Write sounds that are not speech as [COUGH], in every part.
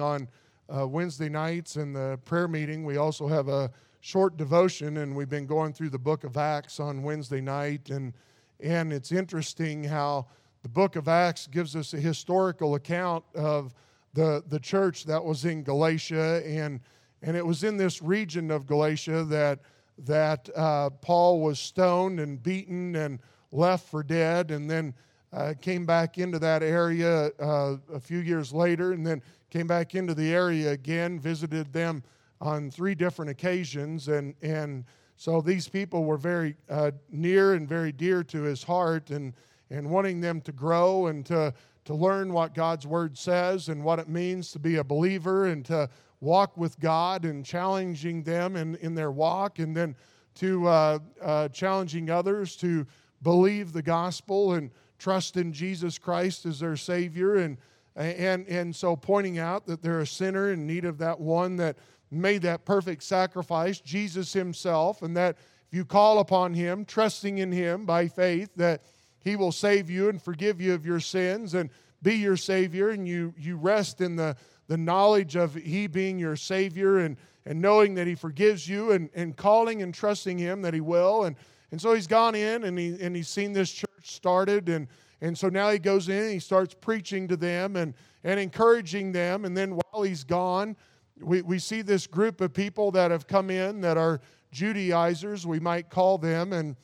on uh, Wednesday nights in the prayer meeting. We also have a short devotion, and we've been going through the book of Acts on Wednesday night. And, and it's interesting how the book of Acts gives us a historical account of the, the church that was in Galatia. And, and it was in this region of Galatia that, that uh, Paul was stoned and beaten and left for dead. And then uh, came back into that area uh, a few years later and then came back into the area again, visited them on three different occasions. And, and so these people were very uh, near and very dear to his heart and, and wanting them to grow and to, to learn what God's word says and what it means to be a believer and to walk with God and challenging them in, in their walk and then to uh, uh, challenging others to believe the gospel and trust in Jesus Christ as their Savior. And, and, and so pointing out that they're a sinner in need of that one that made that perfect sacrifice, Jesus Himself, and that if you call upon Him, trusting in Him by faith, that He will save you and forgive you of your sins and be your Savior, and you, you rest in the, the knowledge of He being your Savior and, and knowing that He forgives you and, and calling and trusting Him that He will. And, and so He's gone in and, he, and He's seen this church started and and so now he goes in and he starts preaching to them and, and encouraging them. And then while he's gone, we, we see this group of people that have come in that are Judaizers, we might call them, and,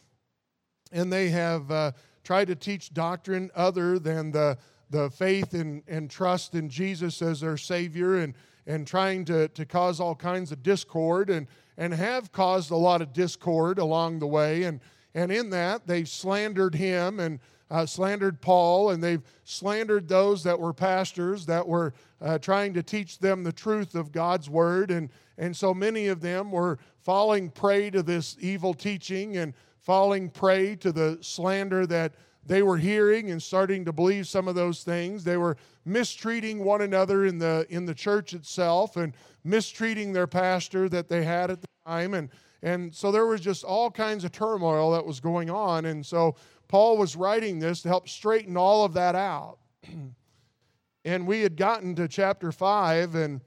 and they have uh, tried to teach doctrine other than the, the faith and, and trust in Jesus as their Savior and, and trying to, to cause all kinds of discord and, and have caused a lot of discord along the way. And, and in that, they've slandered him and uh, slandered Paul, and they've slandered those that were pastors that were uh, trying to teach them the truth of God's word. And, and so many of them were falling prey to this evil teaching and falling prey to the slander that they were hearing and starting to believe some of those things. They were mistreating one another in the, in the church itself and mistreating their pastor that they had at the time. And and so there was just all kinds of turmoil that was going on. And so Paul was writing this to help straighten all of that out. [CLEARS THROAT] and we had gotten to chapter 5, and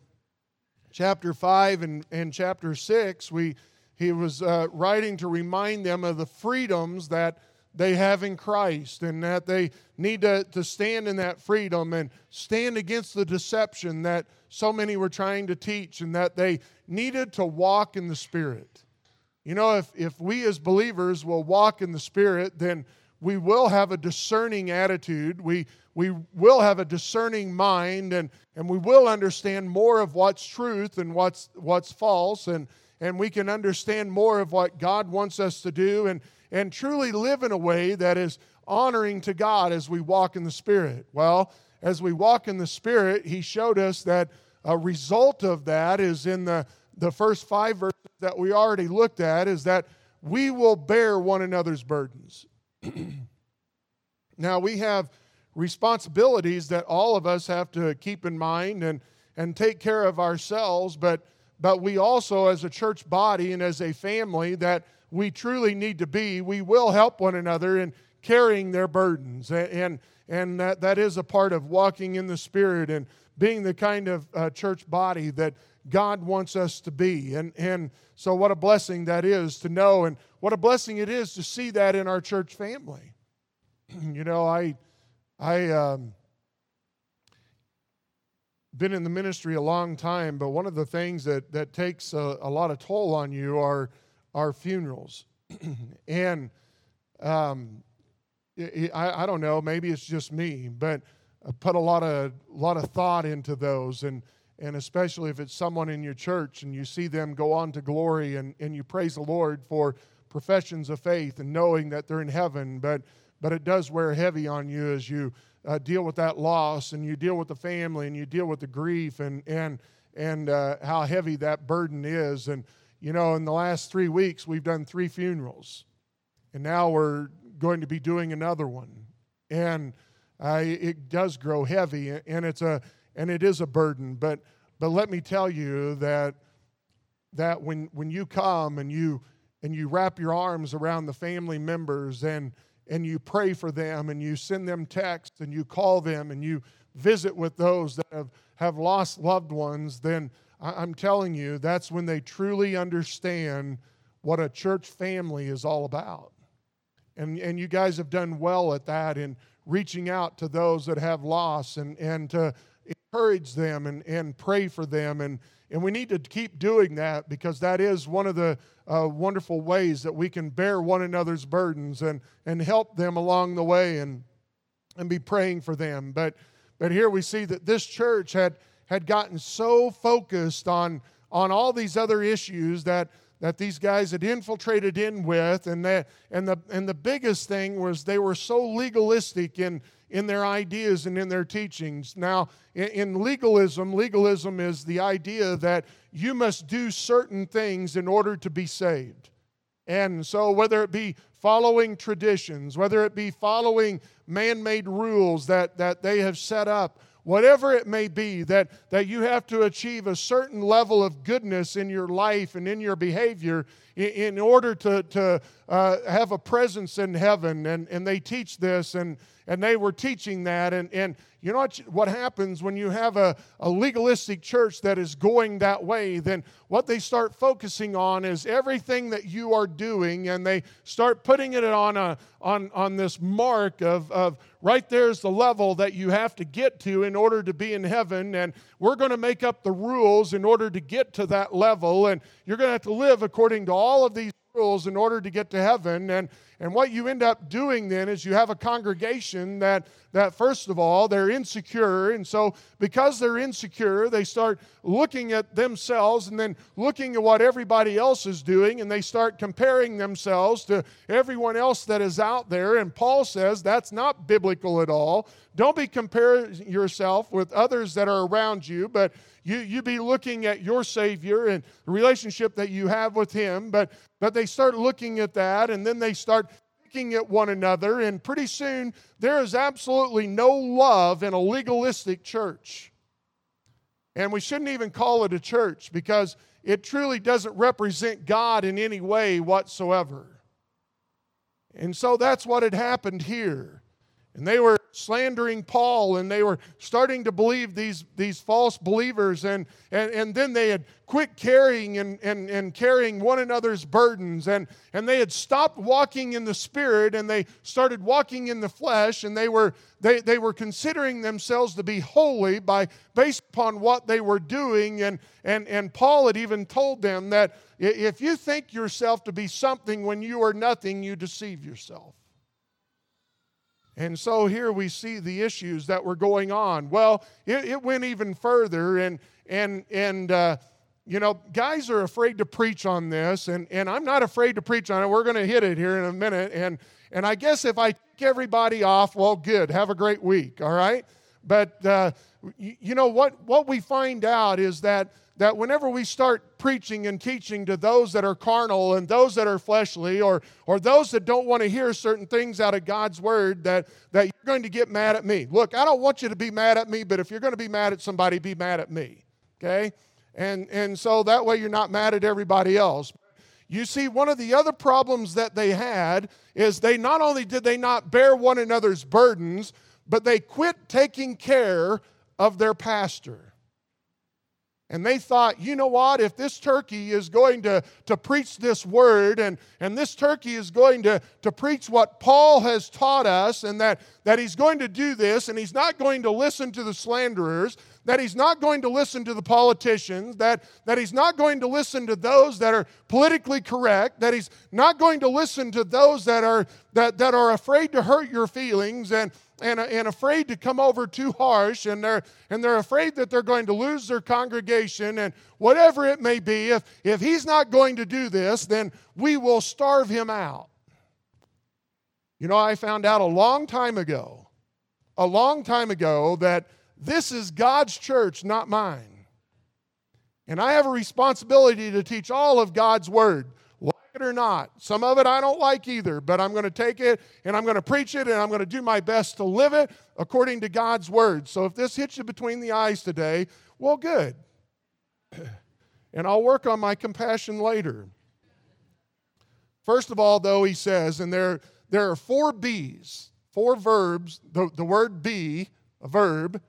chapter 5 and, and chapter 6, we, he was uh, writing to remind them of the freedoms that they have in Christ and that they need to, to stand in that freedom and stand against the deception that so many were trying to teach and that they needed to walk in the Spirit. You know, if, if we as believers will walk in the Spirit, then we will have a discerning attitude. We, we will have a discerning mind, and, and we will understand more of what's truth and what's, what's false, and, and we can understand more of what God wants us to do and, and truly live in a way that is honoring to God as we walk in the Spirit. Well, as we walk in the Spirit, He showed us that a result of that is in the, the first five verses that we already looked at is that we will bear one another's burdens. [CLEARS THROAT] now, we have responsibilities that all of us have to keep in mind and, and take care of ourselves, but, but we also, as a church body and as a family that we truly need to be, we will help one another in carrying their burdens. And, and, that, that is a part of walking in the Spirit and being the kind of uh, church body that God wants us to be. And, and so, what a blessing that is to know, and what a blessing it is to see that in our church family. [CLEARS THROAT] you know, I, I, um, been in the ministry a long time, but one of the things that, that takes a, a lot of toll on you are, are funerals. [CLEARS THROAT] and um, I, I don't know, maybe it's just me, but I put a lot of, lot of thought into those. And, and especially if it's someone in your church and you see them go on to glory and, and you praise the Lord for professions of faith and knowing that they're in heaven, but, but it does wear heavy on you as you uh, deal with that loss and you deal with the family and you deal with the grief and, and, and uh, how heavy that burden is. And, you know, in the last three weeks, we've done three funerals, and now we're going to be doing another one. And uh, it does grow heavy, and it's a and it is a burden. But but let me tell you that that when when you come and you and you wrap your arms around the family members and and you pray for them and you send them texts and you call them and you visit with those that have have lost loved ones, then I'm telling you, that's when they truly understand what a church family is all about. And, and you guys have done well at that in reaching out to those that have loss and, and to encourage them and, and pray for them. And, and we need to keep doing that because that is one of the uh, wonderful ways that we can bear one another's burdens and, and help them along the way and, and be praying for them. But, but here we see that this church had, had gotten so focused on, on all these other issues that, that these guys had infiltrated in with. And, the, and, the, and the biggest thing was they were so legalistic in, in their ideas and in their teachings. Now, in, in legalism, legalism is the idea that you must do certain things in order to be saved. And so, whether it be following traditions, whether it be following man made rules that, that they have set up, whatever it may be, that, that you have to achieve a certain level of goodness in your life and in your behavior in, in order to, to uh, have a presence in heaven. And, and they teach this, and, and they were teaching that. And, and you know what, what happens when you have a, a legalistic church that is going that way? Then what they start focusing on is everything that you are doing, and they start putting it on, a, on, on this mark of, of right there's the level that you have to get to in order to be in heaven. And we're going to make up the rules in order to get to that level. And you're going to have to live according to all of these rules in order to get to heaven. And, and what you end up doing then is you have a congregation that, that, first of all, they're insecure. And so, because they're insecure, they start looking at themselves and then looking at what everybody else is doing, and they start comparing themselves to everyone else that is out there. And Paul says that's not biblical at all. Don't be comparing yourself with others that are around you, but you, you be looking at your Savior and the relationship that you have with Him. But, but they start looking at that, and then they start looking at one another, and pretty soon there is absolutely no love in a legalistic church. And we shouldn't even call it a church because it truly doesn't represent God in any way whatsoever. And so that's what had happened here. And they were slandering Paul and they were starting to believe these, these false believers. And, and, and then they had quit carrying and, and, and carrying one another's burdens. And, and they had stopped walking in the Spirit and they started walking in the flesh. And they were, they, they were considering themselves to be holy by, based upon what they were doing. And, and, and Paul had even told them that if you think yourself to be something when you are nothing, you deceive yourself. And so here we see the issues that were going on. Well, it, it went even further, and and and uh, you know, guys are afraid to preach on this, and and I'm not afraid to preach on it. We're going to hit it here in a minute, and and I guess if I take everybody off, well, good. Have a great week. All right, but uh, you, you know what? What we find out is that that whenever we start preaching and teaching to those that are carnal and those that are fleshly or, or those that don't want to hear certain things out of God's word, that, that you're going to get mad at me. Look, I don't want you to be mad at me, but if you're going to be mad at somebody, be mad at me. Okay? And, and so that way you're not mad at everybody else. You see, one of the other problems that they had is they not only did they not bear one another's burdens, but they quit taking care of their pastor. And they thought, you know what, if this turkey is going to, to preach this word and, and this turkey is going to, to preach what Paul has taught us, and that, that he's going to do this, and he's not going to listen to the slanderers, that he's not going to listen to the politicians, that, that he's not going to listen to those that are politically correct, that he's not going to listen to those that are, that, that are afraid to hurt your feelings, and, and, and afraid to come over too harsh, and they're, and they're afraid that they're going to lose their congregation, and whatever it may be, if, if he's not going to do this, then we will starve him out. You know, I found out a long time ago, a long time ago, that this is God's church, not mine. And I have a responsibility to teach all of God's word it or not. Some of it I don't like either, but I'm going to take it and I'm going to preach it and I'm going to do my best to live it according to God's word. So if this hits you between the eyes today, well, good. [CLEARS THROAT] And I'll work on my compassion later. First of all, though, he says, and there, there are four B's, four verbs, the, the word be, a verb,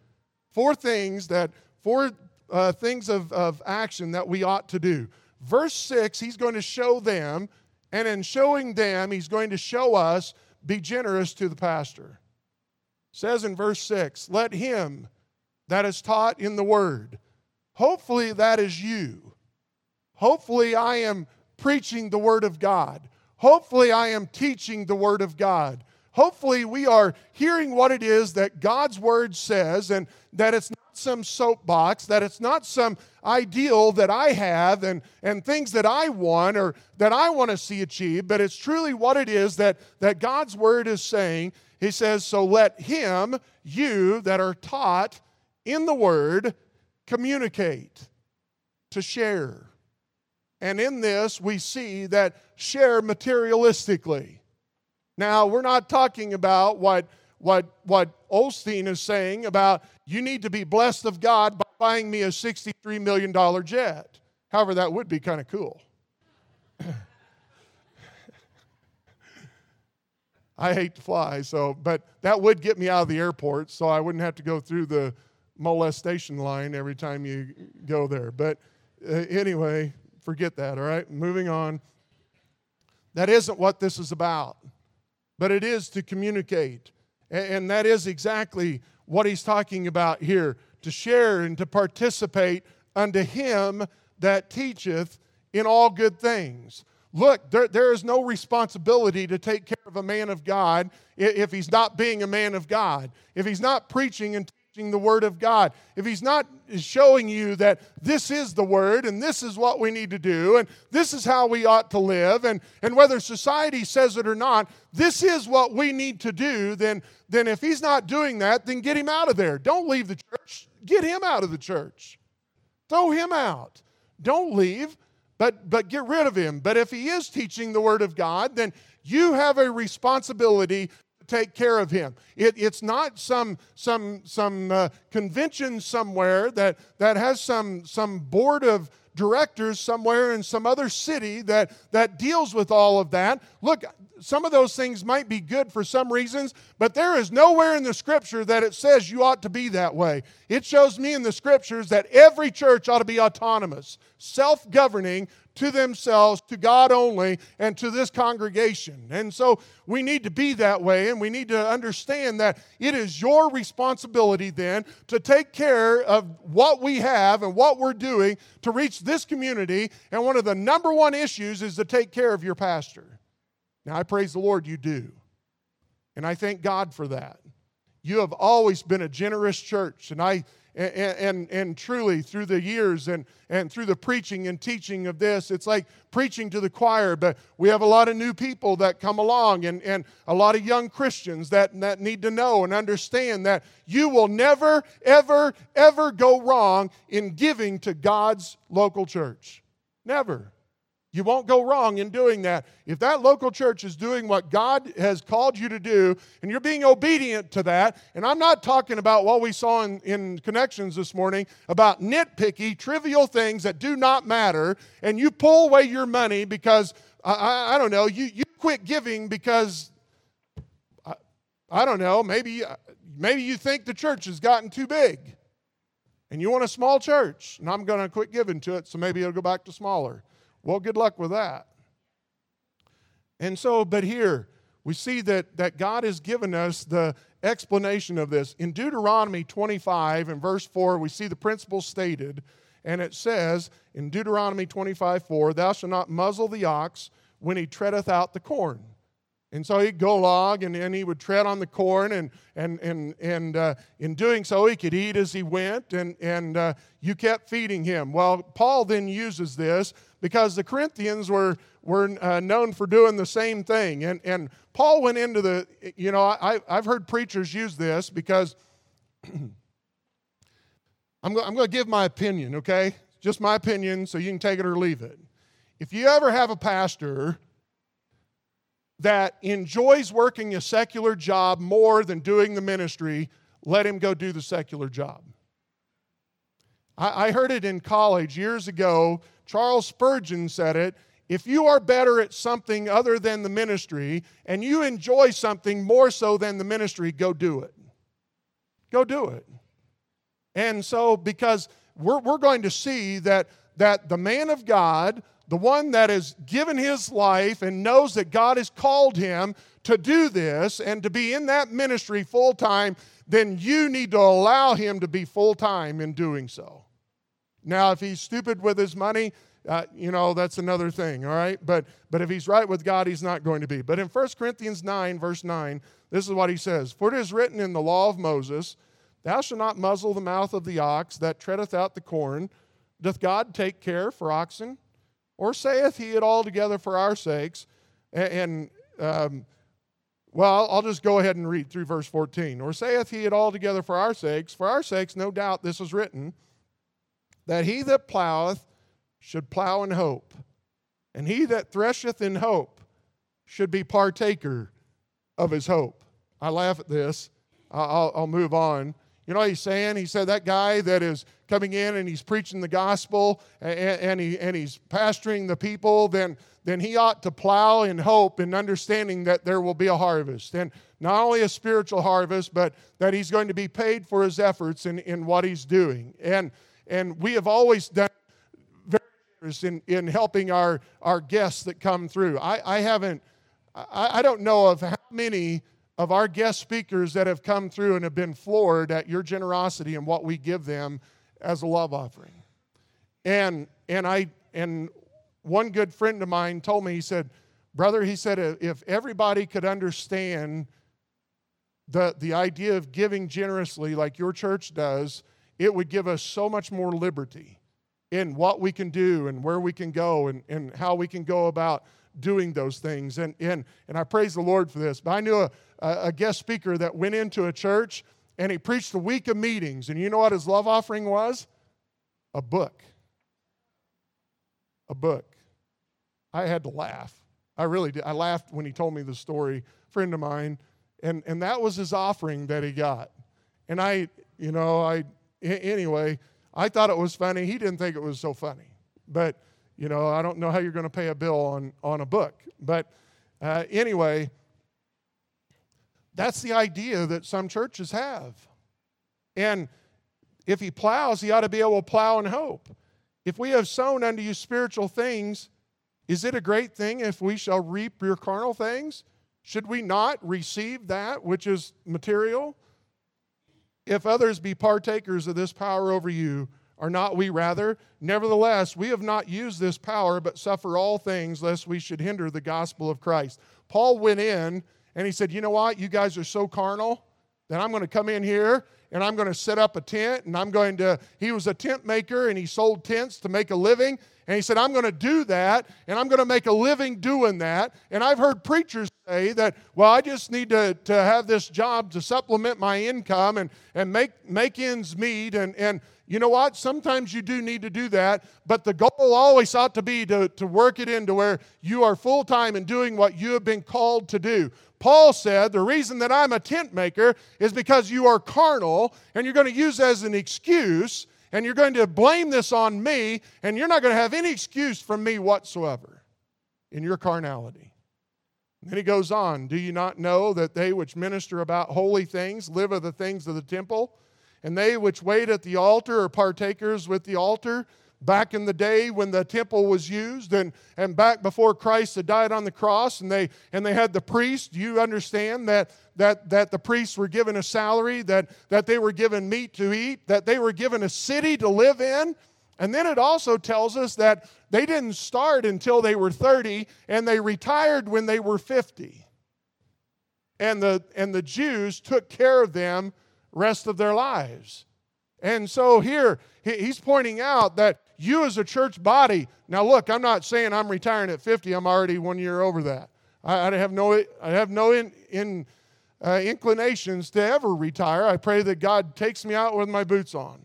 four things that four uh, things of, of action that we ought to do. Verse 6, he's going to show them, and in showing them, he's going to show us be generous to the pastor. It says in verse 6, let him that is taught in the word. Hopefully, that is you. Hopefully, I am preaching the word of God. Hopefully, I am teaching the word of God. Hopefully, we are hearing what it is that God's word says and that it's not some soapbox, that it's not some ideal that I have and, and things that I want or that I want to see achieved, but it's truly what it is that, that God's word is saying. He says, So let him, you that are taught in the word, communicate, to share. And in this, we see that share materialistically. Now, we're not talking about what, what, what Osteen is saying about you need to be blessed of God by buying me a $63 million jet. However, that would be kind of cool. [LAUGHS] I hate to fly, so but that would get me out of the airport, so I wouldn't have to go through the molestation line every time you go there. But uh, anyway, forget that, all right? Moving on. That isn't what this is about but it is to communicate. And that is exactly what he's talking about here to share and to participate unto him that teacheth in all good things. Look, there, there is no responsibility to take care of a man of God if he's not being a man of God, if he's not preaching and the Word of God, if He's not showing you that this is the Word and this is what we need to do and this is how we ought to live, and, and whether society says it or not, this is what we need to do, then, then if He's not doing that, then get Him out of there. Don't leave the church, get Him out of the church. Throw Him out. Don't leave, but, but get rid of Him. But if He is teaching the Word of God, then you have a responsibility take care of him. It, it's not some, some, some uh, convention somewhere that, that has some, some board of directors somewhere in some other city that, that deals with all of that. Look, some of those things might be good for some reasons, but there is nowhere in the scripture that it says you ought to be that way. It shows me in the scriptures that every church ought to be autonomous, self governing, to themselves, to God only, and to this congregation. And so we need to be that way, and we need to understand that it is your responsibility then to take care of what we have and what we're doing to reach this community. And one of the number one issues is to take care of your pastor. Now, I praise the Lord you do. And I thank God for that. You have always been a generous church, and I and, and, and, truly through the years and, and through the preaching and teaching of this, it's like preaching to the choir, but we have a lot of new people that come along and, and a lot of young Christians that, that need to know and understand that you will never, ever, ever go wrong in giving to God's local church. Never. You won't go wrong in doing that. If that local church is doing what God has called you to do and you're being obedient to that, and I'm not talking about what we saw in, in connections this morning about nitpicky, trivial things that do not matter, and you pull away your money because, I, I, I don't know, you, you quit giving because, I, I don't know, maybe, uh, maybe you think the church has gotten too big and you want a small church, and I'm going to quit giving to it, so maybe it'll go back to smaller. Well, good luck with that. And so, but here, we see that, that God has given us the explanation of this. In Deuteronomy 25 and verse 4, we see the principle stated, and it says in Deuteronomy 25 4, Thou shalt not muzzle the ox when he treadeth out the corn. And so he'd go along and, and he would tread on the corn, and, and, and, and uh, in doing so, he could eat as he went, and, and uh, you kept feeding him. Well, Paul then uses this because the Corinthians were, were uh, known for doing the same thing. And, and Paul went into the, you know, I, I've heard preachers use this because [CLEARS THROAT] I'm, go, I'm going to give my opinion, okay? Just my opinion, so you can take it or leave it. If you ever have a pastor that enjoys working a secular job more than doing the ministry, let him go do the secular job. I, I heard it in college years ago. Charles Spurgeon said it. If you are better at something other than the ministry and you enjoy something more so than the ministry, go do it. Go do it. And so, because we're, we're going to see that, that the man of God, the one that has given his life and knows that God has called him to do this and to be in that ministry full time, then you need to allow him to be full time in doing so. Now, if he's stupid with his money, uh, you know, that's another thing, all right? But, but if he's right with God, he's not going to be. But in 1 Corinthians 9, verse 9, this is what he says For it is written in the law of Moses, Thou shalt not muzzle the mouth of the ox that treadeth out the corn. Doth God take care for oxen? Or saith he it altogether for our sakes? And, um, well, I'll just go ahead and read through verse 14. Or saith he it altogether for our sakes? For our sakes, no doubt, this is written, that he that ploweth should plow in hope, and he that thresheth in hope should be partaker of his hope. I laugh at this. I'll, I'll move on. You know what he's saying? He said that guy that is coming in and he's preaching the gospel and, and, he, and he's pastoring the people, then, then he ought to plow in hope and understanding that there will be a harvest. And not only a spiritual harvest, but that he's going to be paid for his efforts in, in what he's doing. And, and we have always done in, in helping our, our guests that come through. I, I haven't, I, I don't know of how many of our guest speakers that have come through and have been floored at your generosity and what we give them as a love offering. And, and, I, and one good friend of mine told me, he said, Brother, he said, if everybody could understand the, the idea of giving generously like your church does, it would give us so much more liberty in what we can do and where we can go and, and how we can go about doing those things. And, and, and I praise the Lord for this. But I knew a, a guest speaker that went into a church and he preached a week of meetings. And you know what his love offering was? A book. A book. I had to laugh. I really did. I laughed when he told me the story, friend of mine, and, and that was his offering that he got. And I, you know, I, anyway, I thought it was funny. He didn't think it was so funny. But, you know, I don't know how you're going to pay a bill on, on a book. But uh, anyway, that's the idea that some churches have. And if he plows, he ought to be able to plow in hope. If we have sown unto you spiritual things, is it a great thing if we shall reap your carnal things? Should we not receive that which is material? If others be partakers of this power over you, are not we rather? Nevertheless, we have not used this power, but suffer all things, lest we should hinder the gospel of Christ. Paul went in and he said, You know what? You guys are so carnal that I'm going to come in here and I'm going to set up a tent and I'm going to. He was a tent maker and he sold tents to make a living. And he said, I'm going to do that and I'm going to make a living doing that. And I've heard preachers say that, well, I just need to, to have this job to supplement my income and, and make, make ends meet. And, and you know what? Sometimes you do need to do that, but the goal always ought to be to, to work it into where you are full time in doing what you have been called to do. Paul said, The reason that I'm a tent maker is because you are carnal and you're going to use as an excuse and you're going to blame this on me and you're not going to have any excuse from me whatsoever in your carnality. And then he goes on, Do you not know that they which minister about holy things live of the things of the temple? And they which wait at the altar are partakers with the altar back in the day when the temple was used and, and back before Christ had died on the cross and they and they had the priest, you understand that that that the priests were given a salary, that that they were given meat to eat, that they were given a city to live in. And then it also tells us that they didn't start until they were 30 and they retired when they were 50. And the and the Jews took care of them rest of their lives. And so here he's pointing out that you as a church body, now look, I'm not saying I'm retiring at 50, I'm already one year over that. I, I have no, I have no in, in, uh, inclinations to ever retire. I pray that God takes me out with my boots on.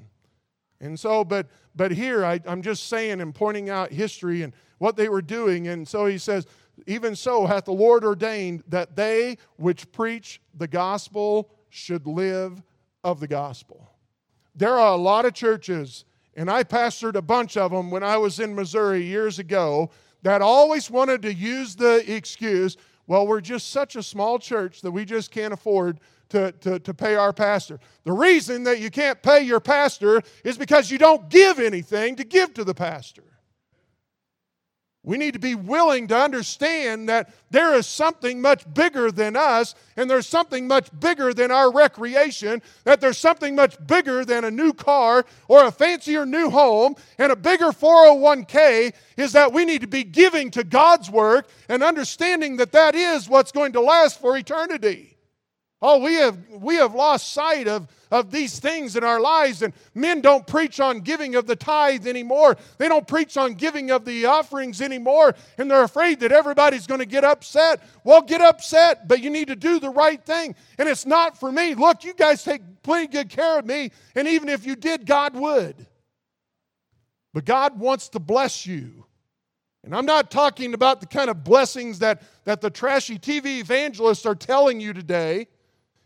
And so, but, but here I, I'm just saying and pointing out history and what they were doing. And so he says, even so hath the Lord ordained that they which preach the gospel should live of the gospel. There are a lot of churches and I pastored a bunch of them when I was in Missouri years ago that always wanted to use the excuse well, we're just such a small church that we just can't afford to, to, to pay our pastor. The reason that you can't pay your pastor is because you don't give anything to give to the pastor. We need to be willing to understand that there is something much bigger than us, and there's something much bigger than our recreation, that there's something much bigger than a new car or a fancier new home and a bigger 401k, is that we need to be giving to God's work and understanding that that is what's going to last for eternity. Oh, we have, we have lost sight of, of these things in our lives, and men don't preach on giving of the tithe anymore. They don't preach on giving of the offerings anymore, and they're afraid that everybody's going to get upset. Well, get upset, but you need to do the right thing. And it's not for me. Look, you guys take plenty good care of me, and even if you did, God would. But God wants to bless you. And I'm not talking about the kind of blessings that, that the trashy TV evangelists are telling you today.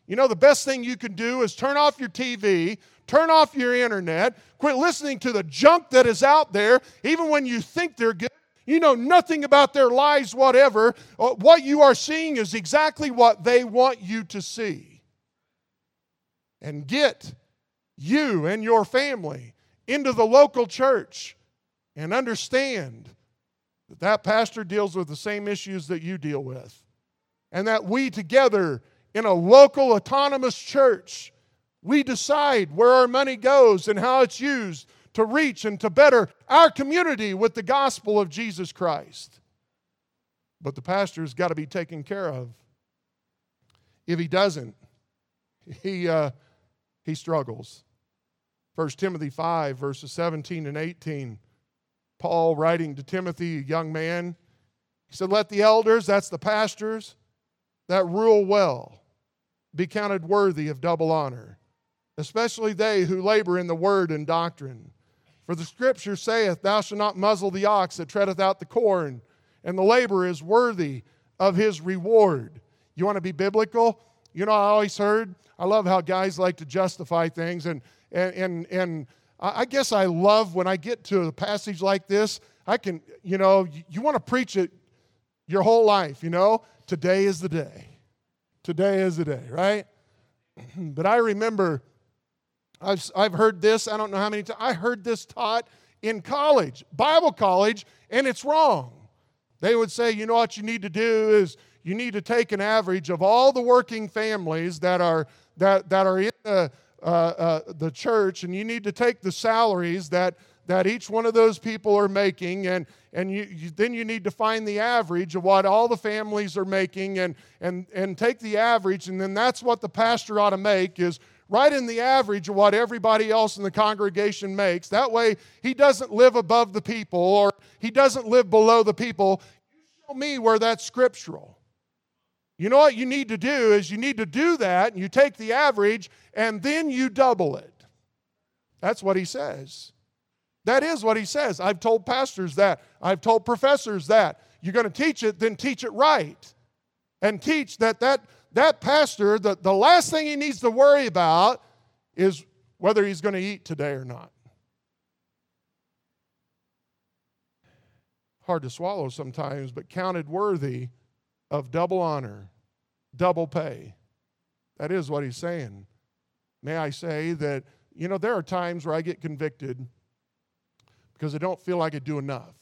You know, the best thing you can do is turn off your TV, turn off your internet, quit listening to the junk that is out there, even when you think they're good. You know nothing about their lives, whatever. Uh, what you are seeing is exactly what they want you to see. And get you and your family into the local church and understand that that pastor deals with the same issues that you deal with. And that we together in a local autonomous church, we decide where our money goes and how it's used to reach and to better our community with the gospel of Jesus Christ. But the pastor's got to be taken care of. If he doesn't, he, uh, he struggles. 1 Timothy 5, verses 17 and 18. Paul writing to Timothy, a young man, he said, Let the elders, that's the pastors, that rule well be counted worthy of double honor, especially they who labor in the word and doctrine. For the scripture saith, Thou shalt not muzzle the ox that treadeth out the corn, and the laborer is worthy of his reward. You want to be biblical? You know, I always heard, I love how guys like to justify things, and, and, and, and I guess I love when I get to a passage like this, I can, you know, you, you want to preach it your whole life, you know? Today is the day. Today is the day, right? [CLEARS THROAT] but I remember, I've, I've heard this, I don't know how many times, I heard this taught in college, Bible college, and it's wrong. They would say, you know what you need to do is you need to take an average of all the working families that are, that, that are in the, uh, uh, the church, and you need to take the salaries that, that each one of those people are making, and, and you, you, then you need to find the average of what all the families are making and, and, and take the average, and then that's what the pastor ought to make is right in the average of what everybody else in the congregation makes. That way, he doesn't live above the people or he doesn't live below the people. You show me where that's scriptural. You know what you need to do is you need to do that, and you take the average, and then you double it. That's what he says. That is what he says. I've told pastors that. I've told professors that. You're going to teach it, then teach it right. And teach that that, that pastor, the, the last thing he needs to worry about is whether he's going to eat today or not. Hard to swallow sometimes, but counted worthy of double honor, double pay. That is what he's saying. May I say that, you know, there are times where I get convicted because I don't feel like I do enough.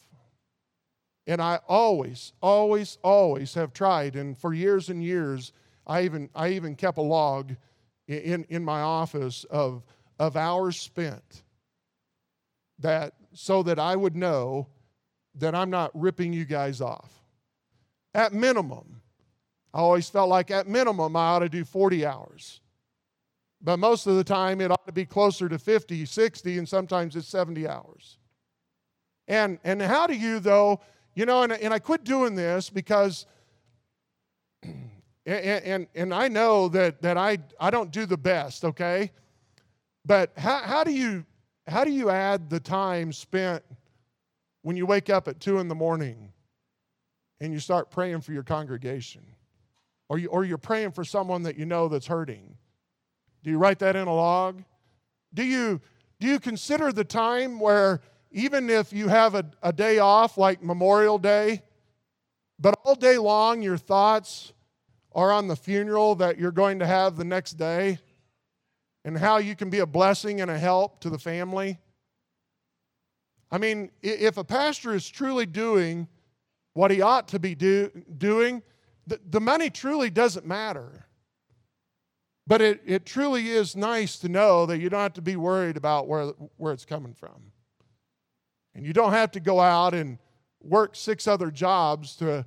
And I always, always, always have tried, and for years and years, I even, I even kept a log in, in my office of, of hours spent that so that I would know that I'm not ripping you guys off. At minimum, I always felt like at minimum I ought to do 40 hours. But most of the time it ought to be closer to 50, 60, and sometimes it's 70 hours. And, and how do you, though, you know, and, and I quit doing this because, [CLEARS THROAT] and, and, and I know that, that I, I don't do the best, okay? But how, how, do you, how do you add the time spent when you wake up at 2 in the morning and you start praying for your congregation? Or, you, or you're praying for someone that you know that's hurting? Do you write that in a log? Do you, do you consider the time where even if you have a, a day off like Memorial Day, but all day long your thoughts are on the funeral that you're going to have the next day and how you can be a blessing and a help to the family. I mean, if a pastor is truly doing what he ought to be do, doing, the, the money truly doesn't matter. But it, it truly is nice to know that you don't have to be worried about where, where it's coming from. And you don't have to go out and work six other jobs to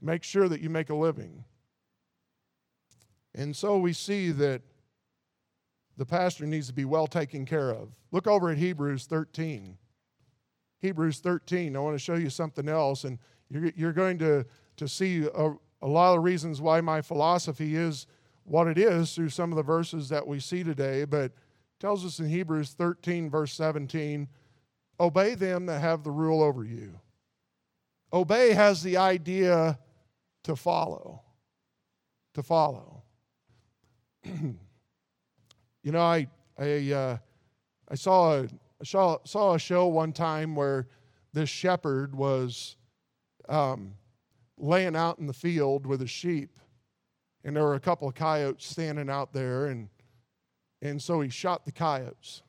make sure that you make a living. And so we see that the pastor needs to be well taken care of. Look over at Hebrews 13. Hebrews 13. I want to show you something else, and you're, you're going to, to see a, a lot of reasons why my philosophy is what it is through some of the verses that we see today. But tells us in Hebrews 13, verse 17 obey them that have the rule over you. Obey has the idea to follow. To follow. [CLEARS THROAT] you know, I, I, uh, I saw, a, saw, saw a show one time where this shepherd was um, laying out in the field with his sheep, and there were a couple of coyotes standing out there, and, and so he shot the coyotes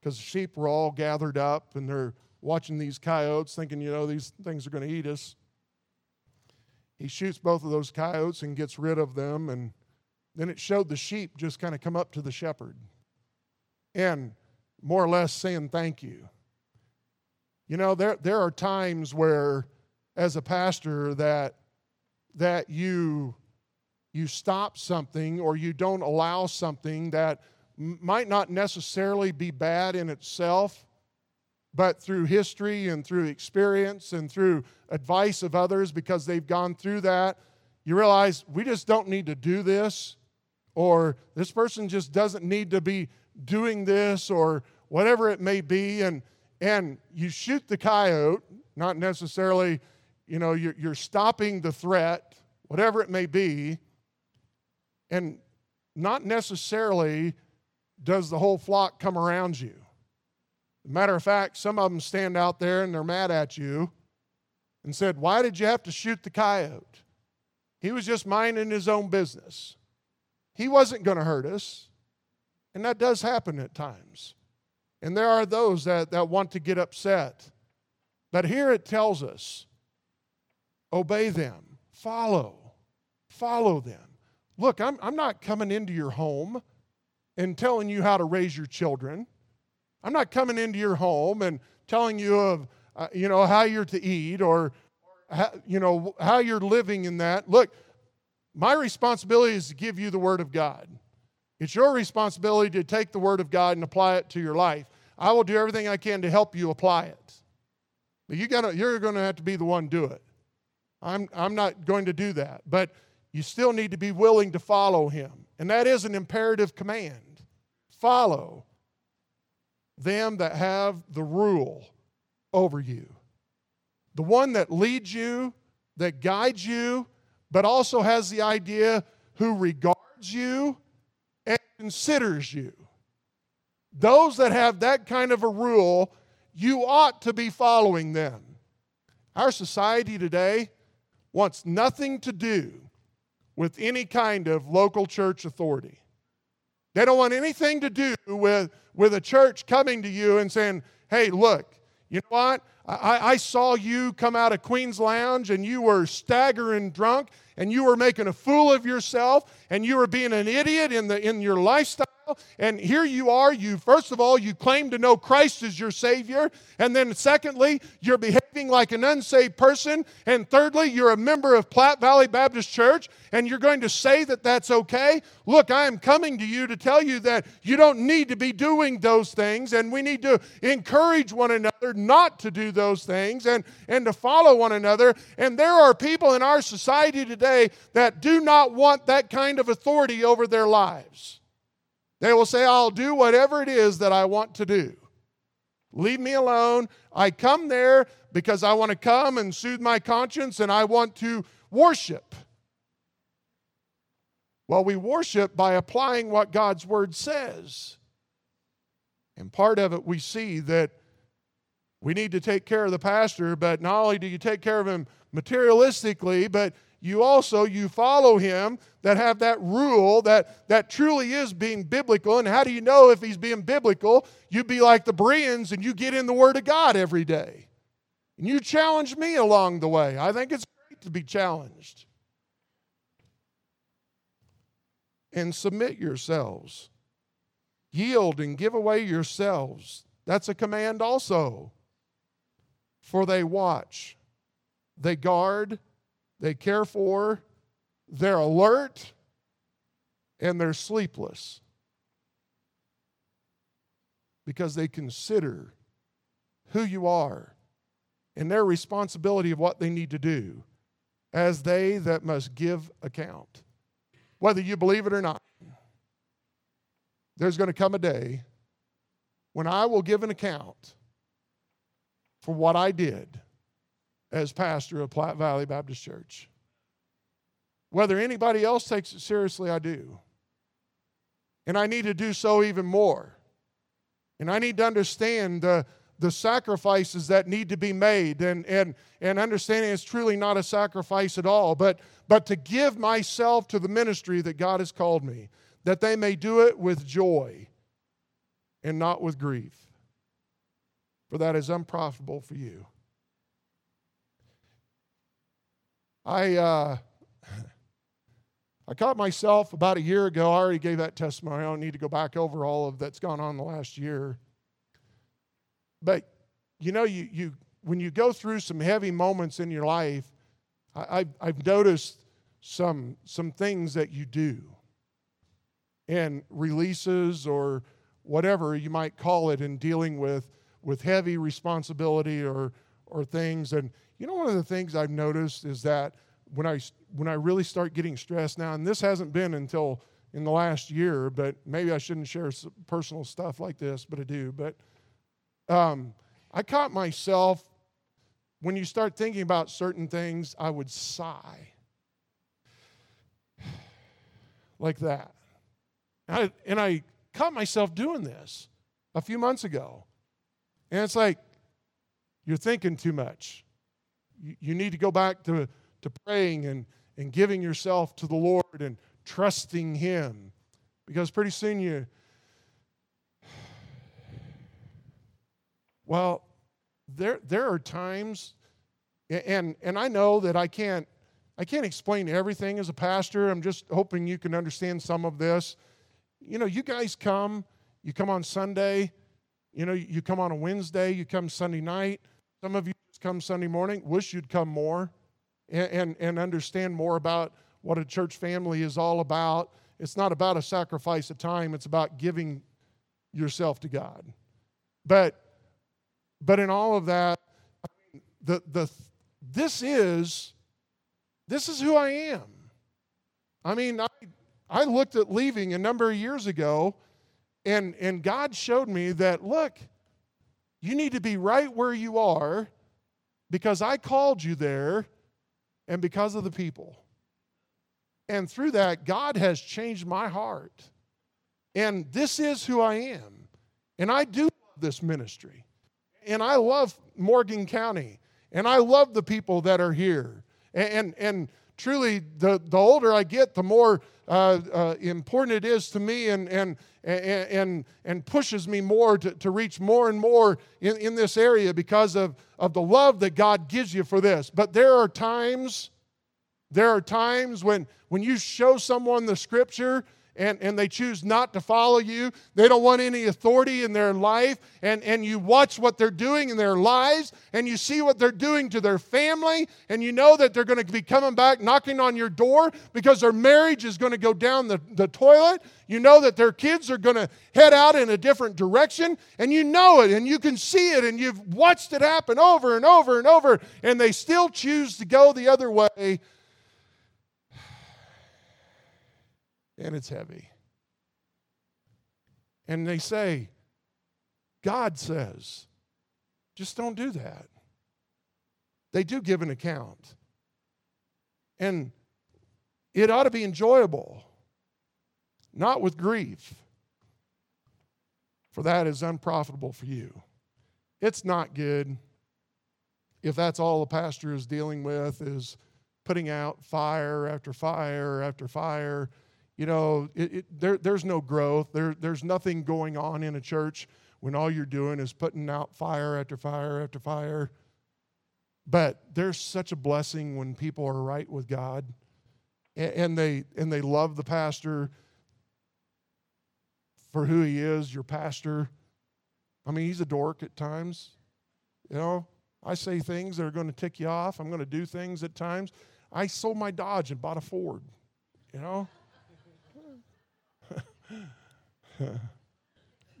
because the sheep were all gathered up and they're watching these coyotes, thinking, you know, these things are going to eat us. He shoots both of those coyotes and gets rid of them. And then it showed the sheep just kind of come up to the shepherd and more or less saying thank you. You know, there, there are times where, as a pastor, that, that you, you stop something or you don't allow something that might not necessarily be bad in itself, but through history and through experience and through advice of others because they've gone through that, you realize we just don't need to do this, or this person just doesn't need to be doing this, or whatever it may be. And, and you shoot the coyote, not necessarily, you know, you're, you're stopping the threat, whatever it may be, and not necessarily does the whole flock come around you. Matter of fact, some of them stand out there and they're mad at you and said, Why did you have to shoot the coyote? He was just minding his own business. He wasn't going to hurt us. And that does happen at times. And there are those that, that want to get upset. But here it tells us obey them, follow, follow them. Look, I'm, I'm not coming into your home and telling you how to raise your children. I'm not coming into your home and telling you of uh, you know how you're to eat or how, you know how you're living in that. Look, my responsibility is to give you the word of God. It's your responsibility to take the word of God and apply it to your life. I will do everything I can to help you apply it. But you gotta, you're going to have to be the one do it. I'm, I'm not going to do that. But you still need to be willing to follow him. And that is an imperative command. Follow them that have the rule over you. The one that leads you, that guides you, but also has the idea who regards you and considers you. Those that have that kind of a rule, you ought to be following them. Our society today wants nothing to do with any kind of local church authority. They don't want anything to do with, with a church coming to you and saying, hey, look, you know what? I, I saw you come out of Queen's Lounge and you were staggering drunk and you were making a fool of yourself and you were being an idiot in, the, in your lifestyle and here you are, you first of all, you claim to know Christ as your Savior. And then secondly, you're behaving like an unsaved person. And thirdly, you're a member of Platte Valley Baptist Church and you're going to say that that's okay. Look, I am coming to you to tell you that you don't need to be doing those things. And we need to encourage one another not to do those things and, and to follow one another. And there are people in our society today that do not want that kind of authority over their lives. They will say, I'll do whatever it is that I want to do. Leave me alone. I come there because I want to come and soothe my conscience and I want to worship. Well, we worship by applying what God's word says. And part of it we see that We need to take care of the pastor, but not only do you take care of him materialistically, but you also you follow him that have that rule that that truly is being biblical. And how do you know if he's being biblical? You be like the bereans and you get in the word of god every day. And you challenge me along the way. I think it's great to be challenged. And submit yourselves. Yield and give away yourselves. That's a command also. For they watch they guard, they care for, they're alert, and they're sleepless because they consider who you are and their responsibility of what they need to do as they that must give account. Whether you believe it or not, there's going to come a day when I will give an account for what I did as pastor of Platte Valley Baptist Church. Whether anybody else takes it seriously, I do. And I need to do so even more. And I need to understand the, the sacrifices that need to be made and, and, and understanding it's truly not a sacrifice at all, but, but to give myself to the ministry that God has called me, that they may do it with joy and not with grief. For that is unprofitable for you. I, uh, I caught myself about a year ago. I already gave that testimony. I don't need to go back over all of that's gone on the last year. But you know, you, you when you go through some heavy moments in your life, I, I've, I've noticed some some things that you do, and releases or whatever you might call it in dealing with with heavy responsibility or or things. And you know, one of the things I've noticed is that when I when I really start getting stressed now, and this hasn't been until in the last year, but maybe I shouldn't share personal stuff like this, but I do. But um, I caught myself when you start thinking about certain things, I would sigh [SIGHS] like that. I, and I caught myself doing this a few months ago. And it's like, you're thinking too much. You, you need to go back to, to praying and, and giving yourself to the Lord and trusting Him. Because pretty soon you, [SIGHS] well, there, there are times, and, and I know that I can't, I can't explain everything as a pastor. I'm just hoping you can understand some of this. You know, you guys come, you come on Sunday, you know, you come on a Wednesday, you come Sunday night. Some of you just come Sunday morning, wish you'd come more and, and, and understand more about what a church family is all about. It's not about a sacrifice of time, it's about giving yourself to God. But, but in all of that, the, the, this is this is who I am. I mean, I, I looked at leaving a number of years ago, and, and God showed me that, look, you need to be right where you are because I called you there and because of the people. And through that, God has changed my heart. And this is who I am. And I do love this ministry. And I love Morgan County. And I love the people that are here. And, and, and truly, the, the older I get, the more uh, uh, important it is to me and, and, and, and pushes me more to, to reach more and more in, in this area because of, of the love that God gives you for this. But there are times, there are times when, when you show someone the scripture and, and they choose not to follow you. They don't want any authority in their life. And, and you watch what they're doing in their lives and you see what they're doing to their family. And you know that they're going to be coming back knocking on your door because their marriage is going to go down the, the toilet. You know that their kids are going to head out in a different direction. And you know it and you can see it and you've watched it happen over and over and over. And they still choose to go the other way and it's heavy. And they say, God says, just don't do that. They do give an account. And it ought to be enjoyable, not with grief, for that is unprofitable for you. it's not good if that's all the pastor is dealing with is putting out fire after fire after fire. You know, it, it, there, there's no growth. There, there's nothing going on in a church when all you're doing is putting out fire after fire after fire. But there's such a blessing when people are right with God and, and they and they love the pastor for who he is, your pastor. I mean, he's a dork at times. You know, I say things that are going to tick you off. I'm going to do things at times. I sold my Dodge and bought a Ford, you know? [LAUGHS]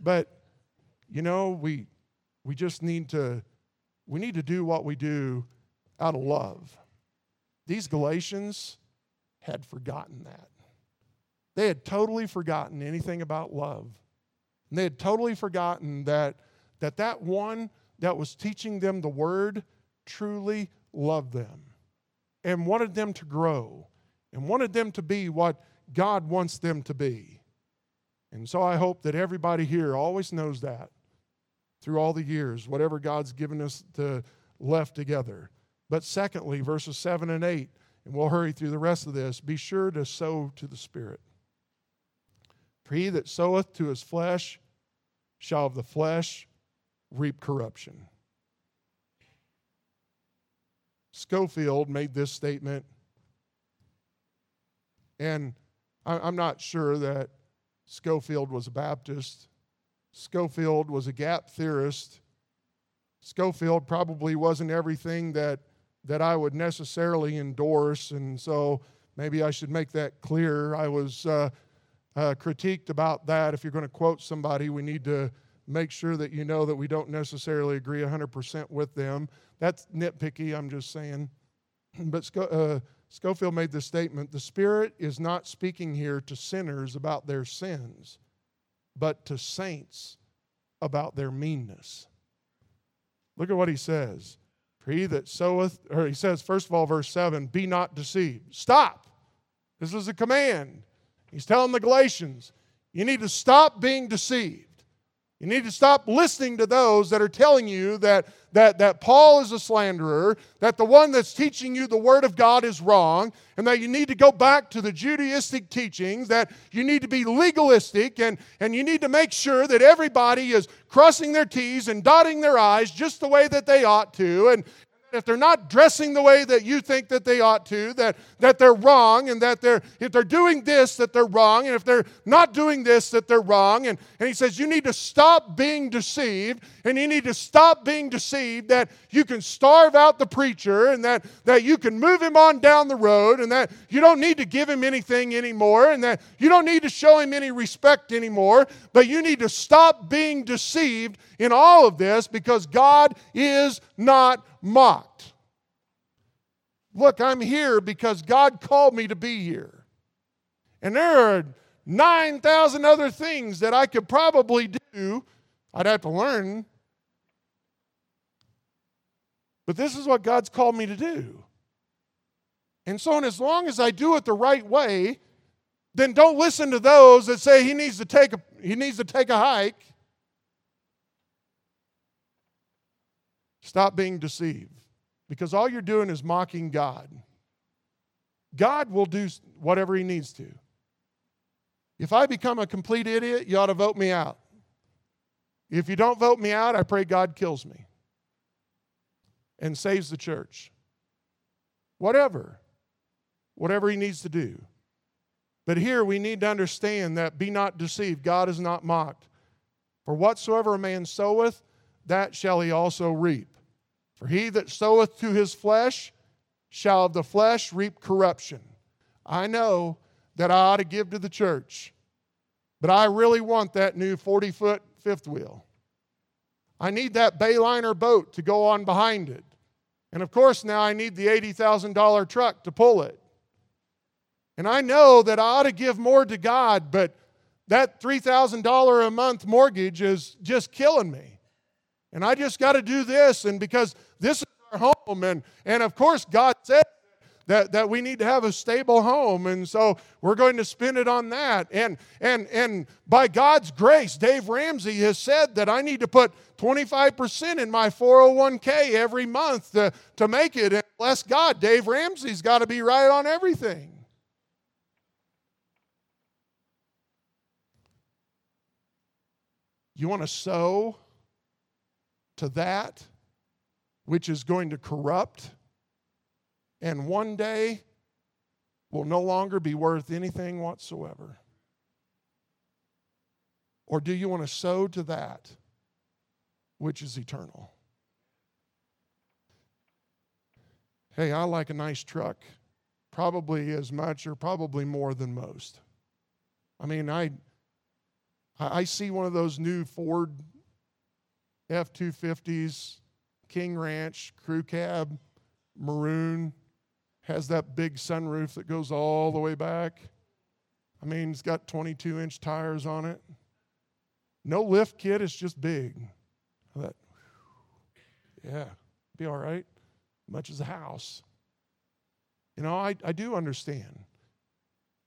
but you know, we we just need to we need to do what we do out of love. These Galatians had forgotten that. They had totally forgotten anything about love. And they had totally forgotten that that, that one that was teaching them the word truly loved them and wanted them to grow and wanted them to be what God wants them to be. And so I hope that everybody here always knows that through all the years, whatever God's given us to left together. But secondly, verses 7 and 8, and we'll hurry through the rest of this be sure to sow to the Spirit. For he that soweth to his flesh shall of the flesh reap corruption. Scofield made this statement, and I'm not sure that Scofield was a Baptist. Scofield was a gap theorist. Scofield probably wasn't everything that, that I would necessarily endorse, and so maybe I should make that clear. I was uh, uh, critiqued about that. If you're going to quote somebody, we need to make sure that you know that we don't necessarily agree 100% with them. That's nitpicky, I'm just saying. [CLEARS THROAT] But uh, Scofield made this statement the Spirit is not speaking here to sinners about their sins, but to saints about their meanness. Look at what he says. For he that soweth, or he says, first of all, verse 7, be not deceived. Stop. This is a command. He's telling the Galatians, you need to stop being deceived. You need to stop listening to those that are telling you that, that, that Paul is a slanderer, that the one that's teaching you the Word of God is wrong, and that you need to go back to the Judaistic teachings, that you need to be legalistic, and, and you need to make sure that everybody is crossing their T's and dotting their I's just the way that they ought to, and, if they're not dressing the way that you think that they ought to, that, that they're wrong, and that they're, if they're doing this, that they're wrong, and if they're not doing this, that they're wrong. And, and he says, you need to stop being deceived, and you need to stop being deceived that you can starve out the preacher, and that, that you can move him on down the road, and that you don't need to give him anything anymore, and that you don't need to show him any respect anymore, but you need to stop being deceived in all of this because God is not mocked. Look, I'm here because God called me to be here. And there are 9,000 other things that I could probably do. I'd have to learn. But this is what God's called me to do. And so, and as long as I do it the right way, then don't listen to those that say he needs to take a, he needs to take a hike. Stop being deceived because all you're doing is mocking God. God will do whatever He needs to. If I become a complete idiot, you ought to vote me out. If you don't vote me out, I pray God kills me and saves the church. Whatever. Whatever He needs to do. But here we need to understand that be not deceived. God is not mocked. For whatsoever a man soweth, that shall he also reap. For he that soweth to his flesh shall of the flesh reap corruption. I know that I ought to give to the church, but I really want that new 40 foot fifth wheel. I need that Bayliner boat to go on behind it. And of course, now I need the $80,000 truck to pull it. And I know that I ought to give more to God, but that $3,000 a month mortgage is just killing me. And I just got to do this. And because this is our home, and, and of course, God said that, that we need to have a stable home. And so we're going to spend it on that. And, and, and by God's grace, Dave Ramsey has said that I need to put 25% in my 401k every month to, to make it. And bless God, Dave Ramsey's got to be right on everything. You want to sow to that which is going to corrupt and one day will no longer be worth anything whatsoever? Or do you want to sow to that which is eternal? Hey, I like a nice truck, probably as much or probably more than most. I mean, I I see one of those new Ford F 250s, King Ranch, crew cab, maroon, has that big sunroof that goes all the way back. I mean, it's got 22 inch tires on it. No lift kit, it's just big. I thought, yeah, be all right, much as a house. You know, I, I do understand.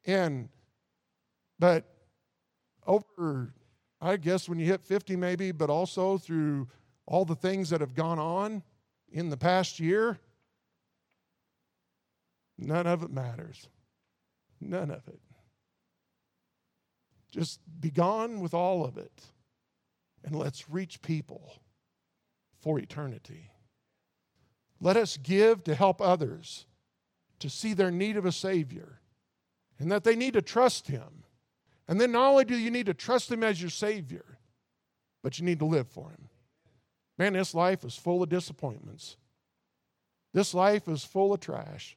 And, but over, I guess, when you hit 50, maybe, but also through all the things that have gone on in the past year, none of it matters. None of it. Just be gone with all of it. And let's reach people for eternity. Let us give to help others to see their need of a Savior and that they need to trust Him and then not only do you need to trust Him as your Savior, but you need to live for Him. Man, this life is full of disappointments. This life is full of trash.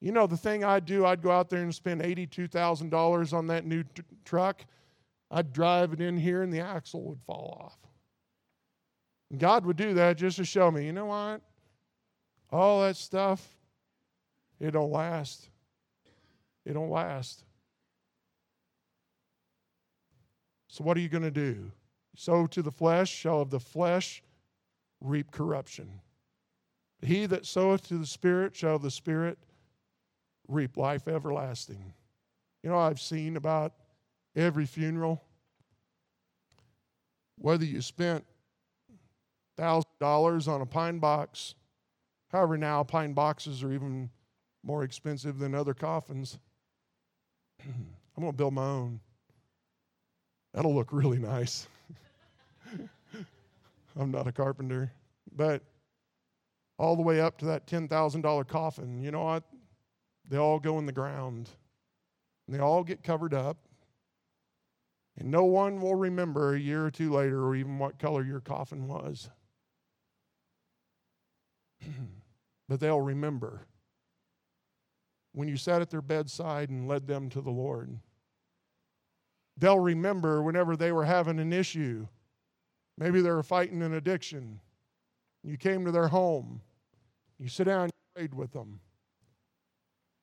You know, the thing I'd do, I'd go out there and spend $82,000 on that new t- truck. I'd drive it in here and the axle would fall off. And God would do that just to show me, you know what? All that stuff, it don't last. It don't last. So, what are you going to do? Sow to the flesh shall of the flesh reap corruption. He that soweth to the Spirit shall the Spirit reap life everlasting. You know, I've seen about every funeral, whether you spent $1,000 on a pine box, however, now pine boxes are even more expensive than other coffins. [CLEARS THROAT] I'm going to build my own. That'll look really nice. [LAUGHS] I'm not a carpenter. But all the way up to that $10,000 coffin, you know what? They all go in the ground. And they all get covered up. And no one will remember a year or two later or even what color your coffin was. [CLEARS THROAT] but they'll remember when you sat at their bedside and led them to the Lord. They'll remember whenever they were having an issue. Maybe they were fighting an addiction. You came to their home. You sit down and prayed with them.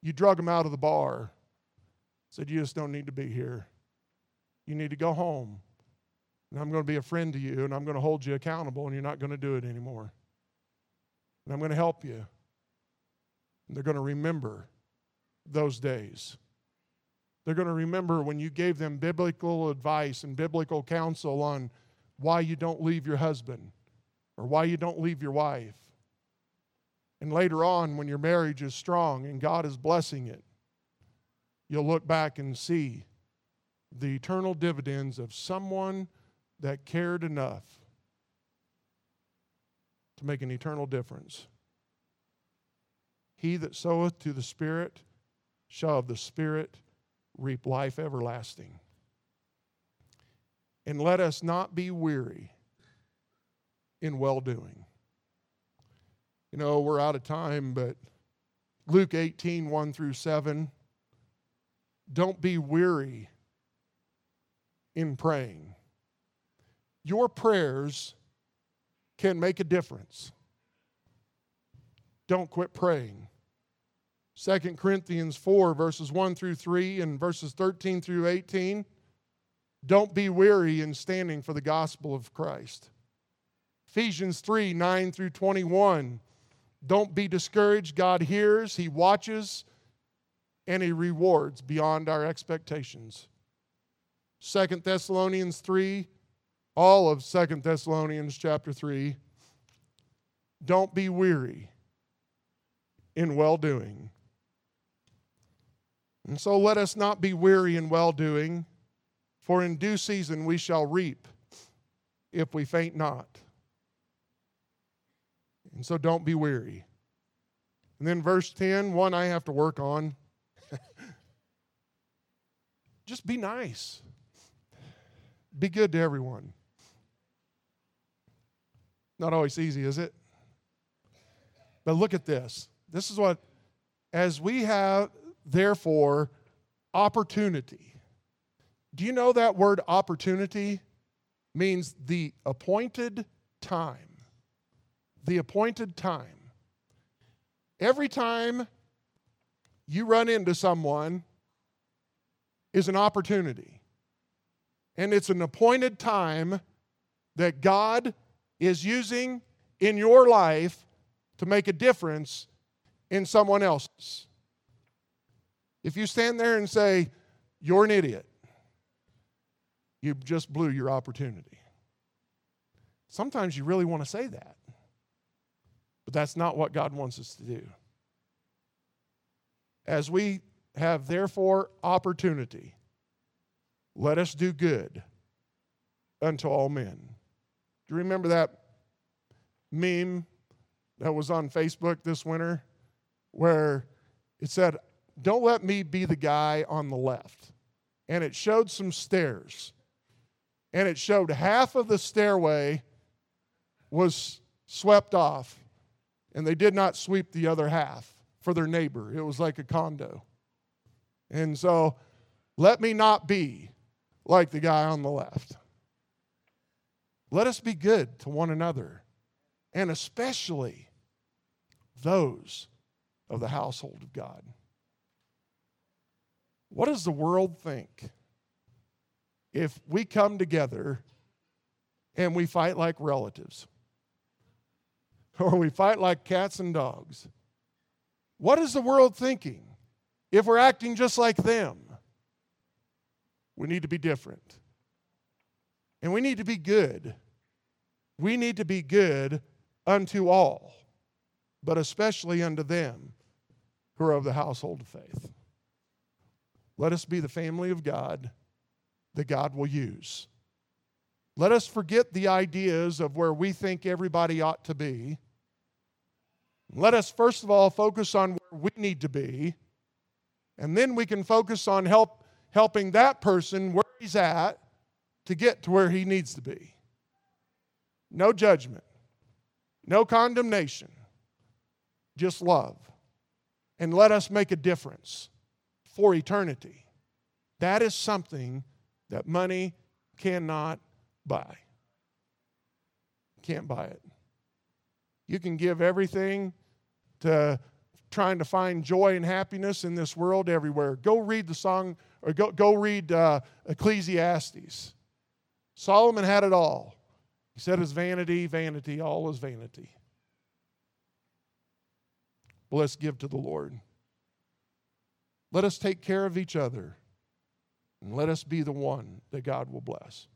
You drug them out of the bar. Said, You just don't need to be here. You need to go home. And I'm going to be a friend to you, and I'm going to hold you accountable, and you're not going to do it anymore. And I'm going to help you. And they're going to remember those days. They're going to remember when you gave them biblical advice and biblical counsel on why you don't leave your husband or why you don't leave your wife. And later on, when your marriage is strong and God is blessing it, you'll look back and see the eternal dividends of someone that cared enough to make an eternal difference. He that soweth to the Spirit shall of the Spirit reap life everlasting. And let us not be weary in well doing. You know, we're out of time, but Luke 18, 1 through 7. Don't be weary in praying. Your prayers can make a difference. Don't quit praying. 2 Corinthians 4, verses 1 through 3 and verses 13 through 18. Don't be weary in standing for the gospel of Christ. Ephesians 3, 9 through 21. Don't be discouraged. God hears, He watches, and He rewards beyond our expectations. Second Thessalonians 3, all of Second Thessalonians chapter 3. Don't be weary in well doing. And so let us not be weary in well doing, for in due season we shall reap if we faint not. And so don't be weary. And then verse 10, one I have to work on. [LAUGHS] Just be nice. Be good to everyone. Not always easy, is it? But look at this. This is what, as we have, therefore, opportunity. Do you know that word opportunity means the appointed time? The appointed time. Every time you run into someone is an opportunity. And it's an appointed time that God is using in your life to make a difference in someone else's. If you stand there and say, You're an idiot, you just blew your opportunity. Sometimes you really want to say that, but that's not what God wants us to do. As we have, therefore, opportunity, let us do good unto all men. Do you remember that meme that was on Facebook this winter where it said, Don't let me be the guy on the left. And it showed some stairs. And it showed half of the stairway was swept off, and they did not sweep the other half for their neighbor. It was like a condo. And so, let me not be like the guy on the left. Let us be good to one another, and especially those of the household of God. What does the world think if we come together and we fight like relatives? [LAUGHS] Or we fight like cats and dogs? What is the world thinking if we're acting just like them? We need to be different. And we need to be good. We need to be good unto all, but especially unto them who are of the household of faith. Let us be the family of God that God will use. Let us forget the ideas of where we think everybody ought to be. Let us, first of all, focus on where we need to be, and then we can focus on help, helping that person where he's at to get to where he needs to be. No judgment, no condemnation, just love and let us make a difference for eternity. That is something that money cannot buy. Can't buy it. You can give everything to trying to find joy and happiness in this world everywhere. Go read the song, or go, go read uh, Ecclesiastes. Solomon had it all. He said, It's vanity, vanity, all is vanity. Well, let's give to the Lord. Let us take care of each other. And let us be the one that God will bless.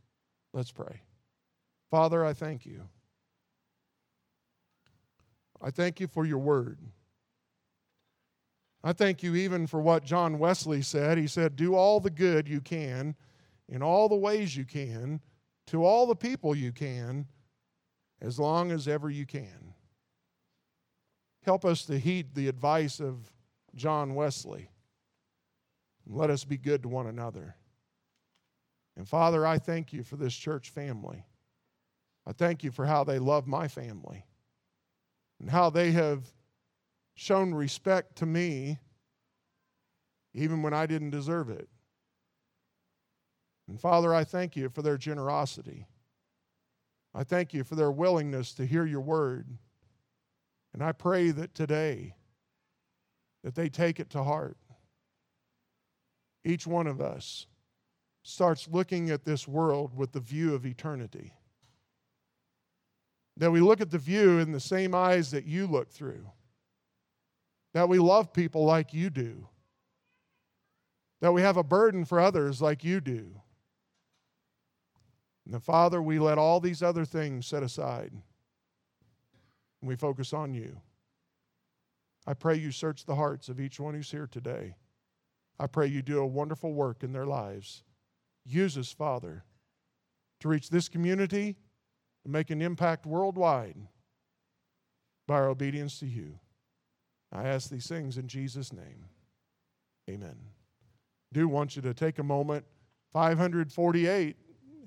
Let's pray. Father, I thank you. I thank you for your word. I thank you even for what John Wesley said. He said, Do all the good you can in all the ways you can to all the people you can as long as ever you can. Help us to heed the advice of John Wesley. Let us be good to one another. And Father, I thank you for this church family. I thank you for how they love my family and how they have shown respect to me even when I didn't deserve it. And Father, I thank you for their generosity. I thank you for their willingness to hear your word and I pray that today that they take it to heart. Each one of us starts looking at this world with the view of eternity. That we look at the view in the same eyes that you look through. That we love people like you do. That we have a burden for others like you do. And the Father, we let all these other things set aside and we focus on you. I pray you search the hearts of each one who's here today. I pray you do a wonderful work in their lives. Use us, Father, to reach this community and make an impact worldwide by our obedience to you. I ask these things in Jesus' name. Amen. I do want you to take a moment. 548